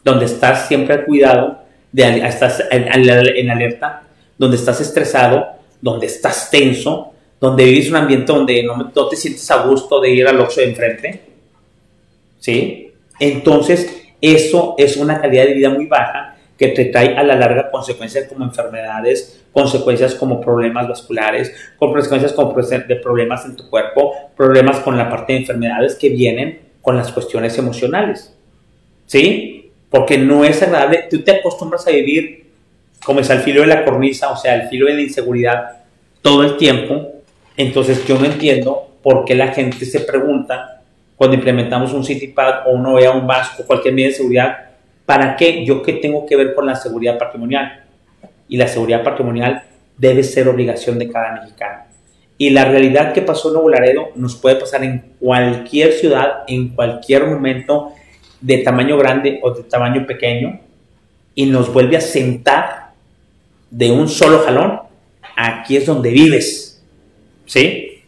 donde estás siempre al cuidado, de, estás en, alerta, donde estás estresado, donde estás tenso, donde vives un ambiente donde no, te sientes a gusto de ir al oxo de enfrente. ¿Sí? Entonces, eso es una calidad de vida muy baja que te trae a la larga consecuencias como enfermedades, consecuencias como problemas vasculares, consecuencias como de problemas en tu cuerpo, problemas con la parte de enfermedades que vienen con las cuestiones emocionales. ¿Sí? Porque no es agradable, tú te acostumbras a vivir como es al filo de la cornisa, o sea, al filo de la inseguridad todo el tiempo. Entonces yo no entiendo por qué la gente se pregunta cuando implementamos un CityPad o uno vea un vasco, cualquier medida de seguridad, ¿Para qué? Yo qué tengo que ver con la seguridad patrimonial. Y la seguridad patrimonial debe ser obligación de cada mexicano. Y la realidad que pasó en Nuevo Laredo nos puede pasar en cualquier ciudad, en cualquier momento, de tamaño grande o de tamaño pequeño, y nos vuelve a sentar de un solo jalón. Aquí es donde vives. ¿Sí?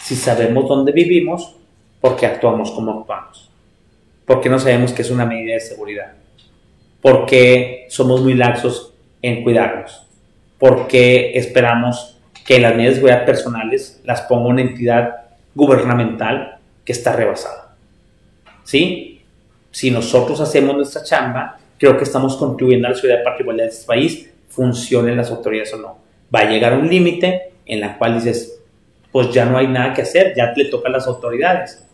Si sabemos dónde vivimos, porque actuamos como actuamos porque no sabemos que es una medida de seguridad, porque somos muy laxos en cuidarnos, porque esperamos que las medidas de seguridad personales las ponga una entidad gubernamental que está rebasada. ¿Sí? Si nosotros hacemos nuestra chamba, creo que estamos contribuyendo a la seguridad patrimonial de este país, funcionen las autoridades o no. Va a llegar un límite en la cual dices, pues ya no hay nada que hacer, ya le toca a las autoridades.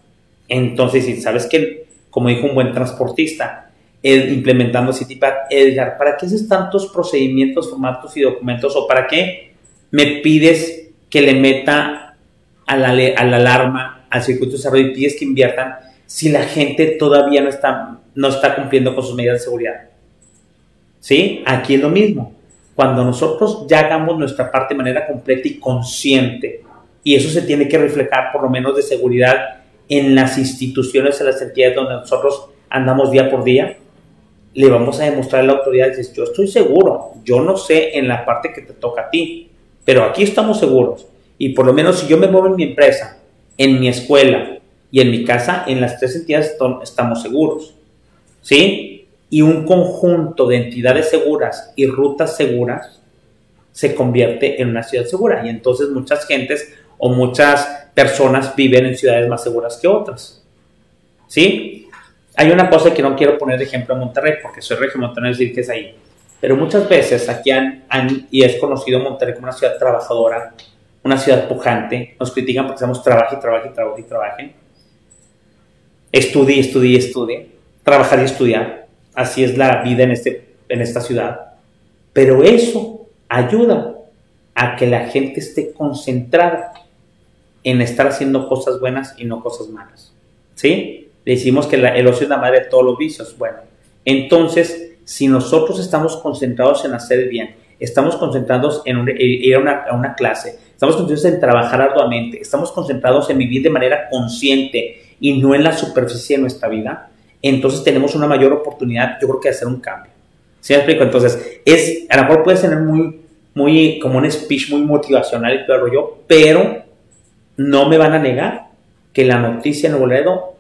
Entonces, si sabes que como dijo un buen transportista, implementando Citypad, Edgar, ¿para qué haces tantos procedimientos, formatos y documentos? ¿O para qué me pides que le meta a la, a la alarma al circuito de desarrollo y pides que inviertan si la gente todavía no está, no está cumpliendo con sus medidas de seguridad? ¿Sí? Aquí es lo mismo. Cuando nosotros ya hagamos nuestra parte de manera completa y consciente, y eso se tiene que reflejar por lo menos de seguridad en las instituciones, en las entidades donde nosotros andamos día por día, le vamos a demostrar a la autoridad, dices, yo estoy seguro, yo no sé en la parte que te toca a ti, pero aquí estamos seguros. Y por lo menos si yo me muevo en mi empresa, en mi escuela y en mi casa, en las tres entidades estamos seguros. ¿Sí? Y un conjunto de entidades seguras y rutas seguras se convierte en una ciudad segura. Y entonces muchas gentes o muchas personas viven en ciudades más seguras que otras. ¿Sí? Hay una cosa que no quiero poner de ejemplo en Monterrey, porque soy regio monterrey decir que es ahí. Pero muchas veces aquí han, y es conocido Monterrey como una ciudad trabajadora, una ciudad pujante, nos critican porque hacemos trabajo y trabajo y trabajo y trabajen. Estudie, estudie, estudie. Trabajar y estudiar. Así es la vida en, este, en esta ciudad. Pero eso ayuda a que la gente esté concentrada en estar haciendo cosas buenas y no cosas malas. ¿Sí? Decimos que el ocio es la madre de todos los vicios. Bueno, entonces, si nosotros estamos concentrados en hacer bien, estamos concentrados en ir a una clase, estamos concentrados en trabajar arduamente, estamos concentrados en vivir de manera consciente y no en la superficie de nuestra vida, entonces tenemos una mayor oportunidad, yo creo que de hacer un cambio. ¿Sí me explico? Entonces, es, a lo mejor puede ser muy, muy, como un speech muy motivacional y todo el rollo, pero no me van a negar que la noticia en Nuevo Laredo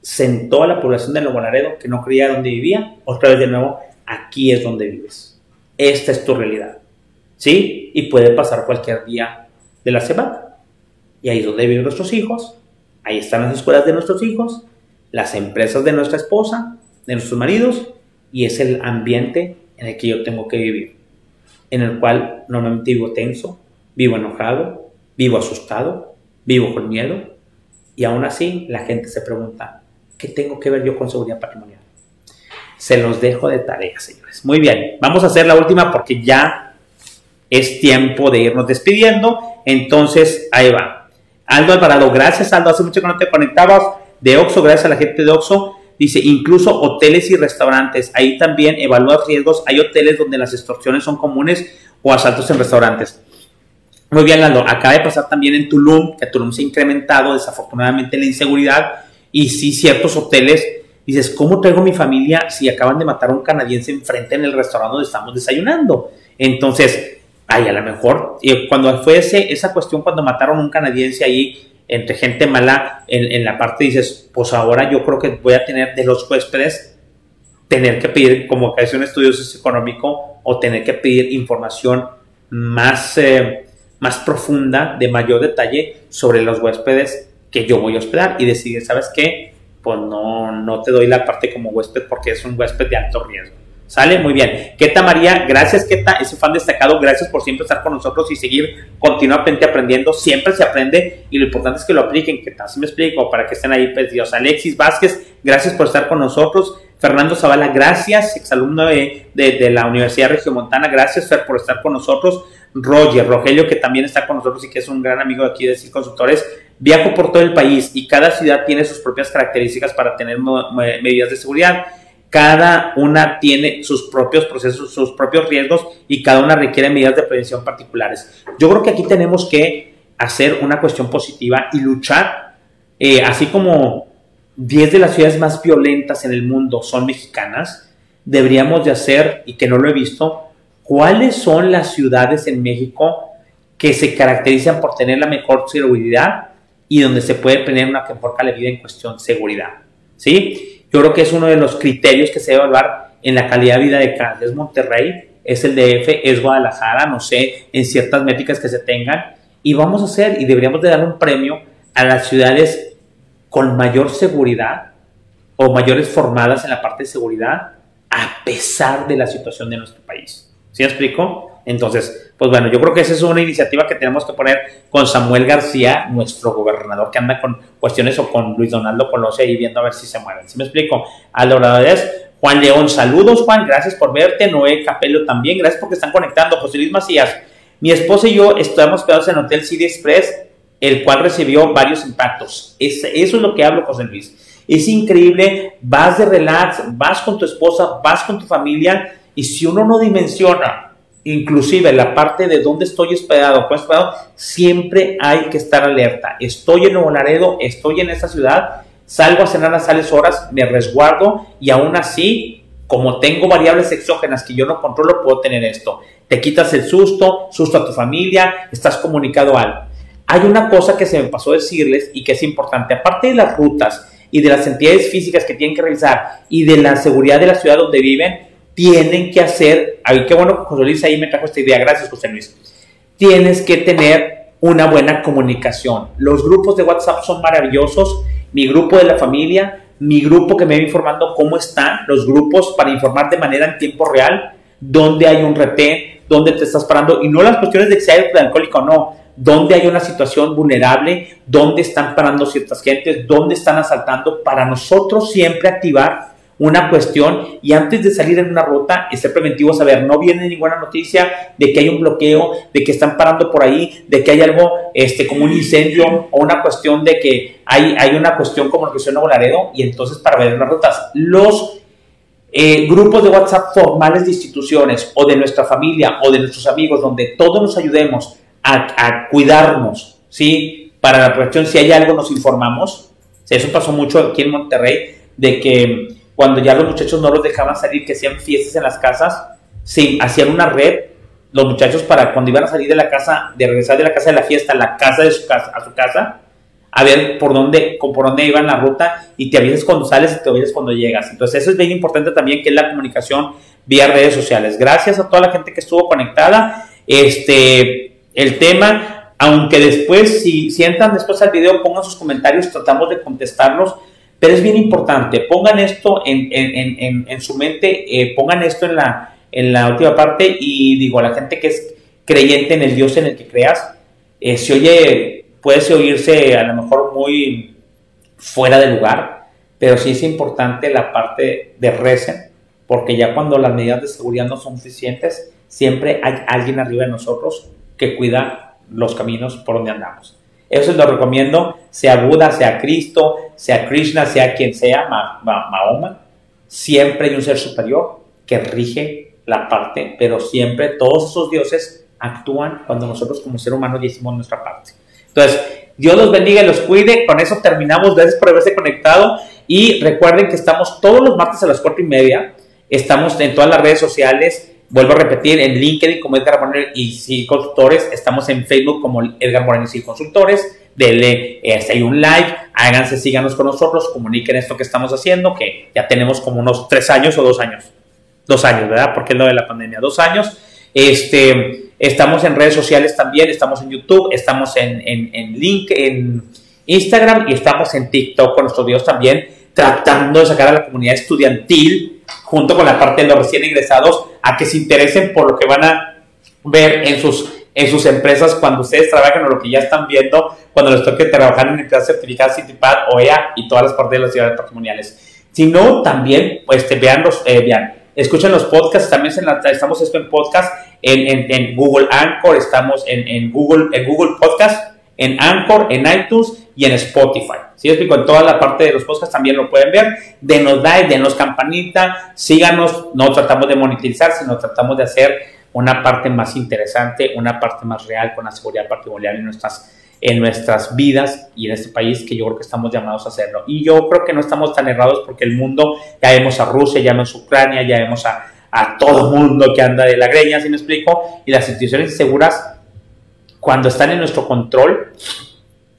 sentó a la población de Nuevo Laredo que no creía donde vivía, otra vez de nuevo, aquí es donde vives. Esta es tu realidad. ¿Sí? Y puede pasar cualquier día de la semana. Y ahí es donde viven nuestros hijos, ahí están las escuelas de nuestros hijos, las empresas de nuestra esposa, de nuestros maridos, y es el ambiente en el que yo tengo que vivir, en el cual normalmente vivo tenso, vivo enojado, vivo asustado, vivo con miedo y aún así la gente se pregunta, ¿qué tengo que ver yo con seguridad patrimonial? Se los dejo de tarea, señores. Muy bien, vamos a hacer la última porque ya es tiempo de irnos despidiendo. Entonces, ahí va. Aldo Alvarado, gracias Aldo, hace mucho que no te conectabas. De Oxo, gracias a la gente de Oxo. Dice, incluso hoteles y restaurantes, ahí también evalúa riesgos. Hay hoteles donde las extorsiones son comunes o asaltos en restaurantes. Muy bien, Lando. Acaba de pasar también en Tulum, que Tulum se ha incrementado desafortunadamente la inseguridad y sí ciertos hoteles. Dices, ¿cómo traigo mi familia si acaban de matar a un canadiense enfrente en el restaurante donde estamos desayunando? Entonces, ay, a lo mejor, y cuando fue ese, esa cuestión, cuando mataron a un canadiense ahí, entre gente mala, en, en la parte dices, pues ahora yo creo que voy a tener de los huéspedes, tener que pedir como que es un estudio socioeconómico o tener que pedir información más, eh, más profunda, de mayor detalle sobre los huéspedes que yo voy a hospedar y decidir, ¿sabes qué? Pues no, no te doy la parte como huésped porque es un huésped de alto riesgo. ¿Sale? Muy bien. Keta María, gracias Keta, ese fan destacado, gracias por siempre estar con nosotros y seguir continuamente aprendiendo. Siempre se aprende y lo importante es que lo apliquen, Keta, así me explico, para que estén ahí perdidos. Alexis Vázquez, gracias por estar con nosotros. Fernando Zavala, gracias, exalumno de, de, la Universidad Regiomontana, gracias Fer por estar con nosotros. Roger, Rogelio, que también está con nosotros y que es un gran amigo de aquí de CIL Consultores. Viajo por todo el país y cada ciudad tiene sus propias características para tener medidas de seguridad cada una tiene sus propios procesos, sus propios riesgos y cada una requiere medidas de prevención particulares. Yo creo que aquí tenemos que hacer una cuestión positiva y luchar, eh, así como 10 de las ciudades más violentas en el mundo son mexicanas, deberíamos de hacer, y que no lo he visto, cuáles son las ciudades en México que se caracterizan por tener la mejor seguridad y donde se puede tener una mejor calidad en cuestión de seguridad. ¿Sí? Yo creo que es uno de los criterios que se debe evaluar en la calidad de vida de cada es Monterrey, es el DF, es Guadalajara, no sé, en ciertas métricas que se tengan. Y vamos a hacer, y deberíamos de dar un premio a las ciudades con mayor seguridad o mayores formadas en la parte de seguridad, a pesar de la situación de nuestro país. ¿Sí me explico? Entonces, pues bueno, yo creo que esa es una iniciativa que tenemos que poner con Samuel García, nuestro gobernador, que anda con cuestiones, o con Luis Donaldo Colosio y viendo a ver si se mueven. ¿Sí me explico? Aldo Juan León, saludos Juan, gracias por verte. Noé Capello también, gracias porque están conectando. José Luis Macías, mi esposa y yo estamos quedados en el Hotel City Express, el cual recibió varios impactos. eso es lo que hablo, José Luis. Es increíble, vas de relax, vas con tu esposa, vas con tu familia, y si uno no dimensiona inclusive la parte de dónde estoy hospedado, pues siempre hay que estar alerta. Estoy en Nuevo Laredo, estoy en esta ciudad, salgo a cenar a tales horas, me resguardo y aún así, como tengo variables exógenas que yo no controlo, puedo tener esto. Te quitas el susto, susto a tu familia, estás comunicado algo. Hay una cosa que se me pasó decirles y que es importante, aparte de las rutas y de las entidades físicas que tienen que realizar y de la seguridad de la ciudad donde viven, tienen que hacer, ay, qué bueno José Luis ahí me trajo esta idea, gracias José Luis, tienes que tener una buena comunicación. Los grupos de WhatsApp son maravillosos, mi grupo de la familia, mi grupo que me va informando cómo están los grupos para informar de manera en tiempo real, dónde hay un retén, dónde te estás parando, y no las cuestiones de que sea alcohólico o no, dónde hay una situación vulnerable, dónde están parando ciertas gentes, dónde están asaltando, para nosotros siempre activar una cuestión y antes de salir en una ruta, ser preventivo, saber, no viene ninguna noticia de que hay un bloqueo, de que están parando por ahí, de que hay algo este, como un incendio o una cuestión de que hay, hay una cuestión como lo que suena Laredo y entonces para ver las rutas. Los eh, grupos de WhatsApp formales de instituciones o de nuestra familia o de nuestros amigos donde todos nos ayudemos a cuidarnos, ¿sí? Para la protección, si hay algo nos informamos. Eso pasó mucho aquí en Monterrey, de que cuando ya los muchachos no los dejaban salir, que hacían fiestas en las casas, sí, hacían una red, los muchachos para cuando iban a salir de la casa, de regresar de la casa de la fiesta a la casa de su casa, a su casa, a ver por dónde, por dónde iban la ruta y te avisas cuando sales y te avisas cuando llegas. Entonces eso es bien importante también, que es la comunicación vía redes sociales. Gracias a toda la gente que estuvo conectada. Este, el tema, aunque después, si sientan después al video, pongan sus comentarios, tratamos de contestarlos pero es bien importante, pongan esto en, en, en, en su mente, eh, pongan esto en la, en la última parte y digo, a la gente que es creyente en el Dios en el que creas, eh, se oye, puede oírse a lo mejor muy fuera de lugar, pero sí es importante la parte de recen, porque ya cuando las medidas de seguridad no son suficientes, siempre hay alguien arriba de nosotros que cuida los caminos por donde andamos. Eso lo recomiendo, sea Buda, sea Cristo, sea Krishna, sea quien sea, Mahoma, siempre hay un ser superior que rige la parte, pero siempre todos esos dioses actúan cuando nosotros como ser humano hicimos nuestra parte. Entonces, Dios los bendiga y los cuide. Con eso terminamos. Gracias por haberse conectado. Y recuerden que estamos todos los martes a las cuatro y media. Estamos en todas las redes sociales Vuelvo a repetir, en LinkedIn como Edgar Moreno y sí Consultores, estamos en Facebook como Edgar Moreno y Consultores. Denle este, un like, háganse, síganos con nosotros, comuniquen esto que estamos haciendo, que ya tenemos como unos tres años o dos años. Dos años, ¿verdad? Porque es lo de la pandemia, dos años. Este, estamos en redes sociales también, estamos en YouTube, estamos en, en, en Link, en Instagram y estamos en TikTok con nuestros videos también, tratando de sacar a la comunidad estudiantil, junto con la parte de los recién ingresados, a que se interesen por lo que van a ver en sus, en sus empresas cuando ustedes trabajan o lo que ya están viendo cuando les toque trabajar en empresas certificadas CityPad, OEA y todas las partes de las ciudades patrimoniales. Si no, también, pues vean los, eh, vean, escuchen los podcasts, también estamos esto en podcast, en, en, en, Google Anchor, estamos en, en, Google, en Google Podcast, en Anchor, en iTunes y en Spotify. ¿Sí? explico, en toda la parte de los podcasts también lo pueden ver. Denos like, denos campanita, síganos, no tratamos de monetizar, sino tratamos de hacer una parte más interesante, una parte más real con la seguridad patrimonial en nuestras en nuestras vidas y en este país que yo creo que estamos llamados a hacerlo. Y yo creo que no estamos tan errados porque el mundo, ya vemos a Rusia, ya vemos a Ucrania, ya vemos a, a todo mundo que anda de la greña, si me explico, y las instituciones inseguras, cuando están en nuestro control,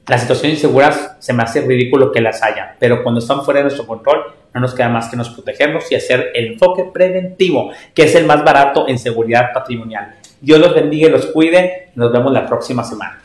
las situaciones inseguras se me hace ridículo que las haya, pero cuando están fuera de nuestro control, no nos queda más que nos protegernos y hacer el enfoque preventivo, que es el más barato en seguridad patrimonial. Dios los bendiga y los cuide. Nos vemos la próxima semana.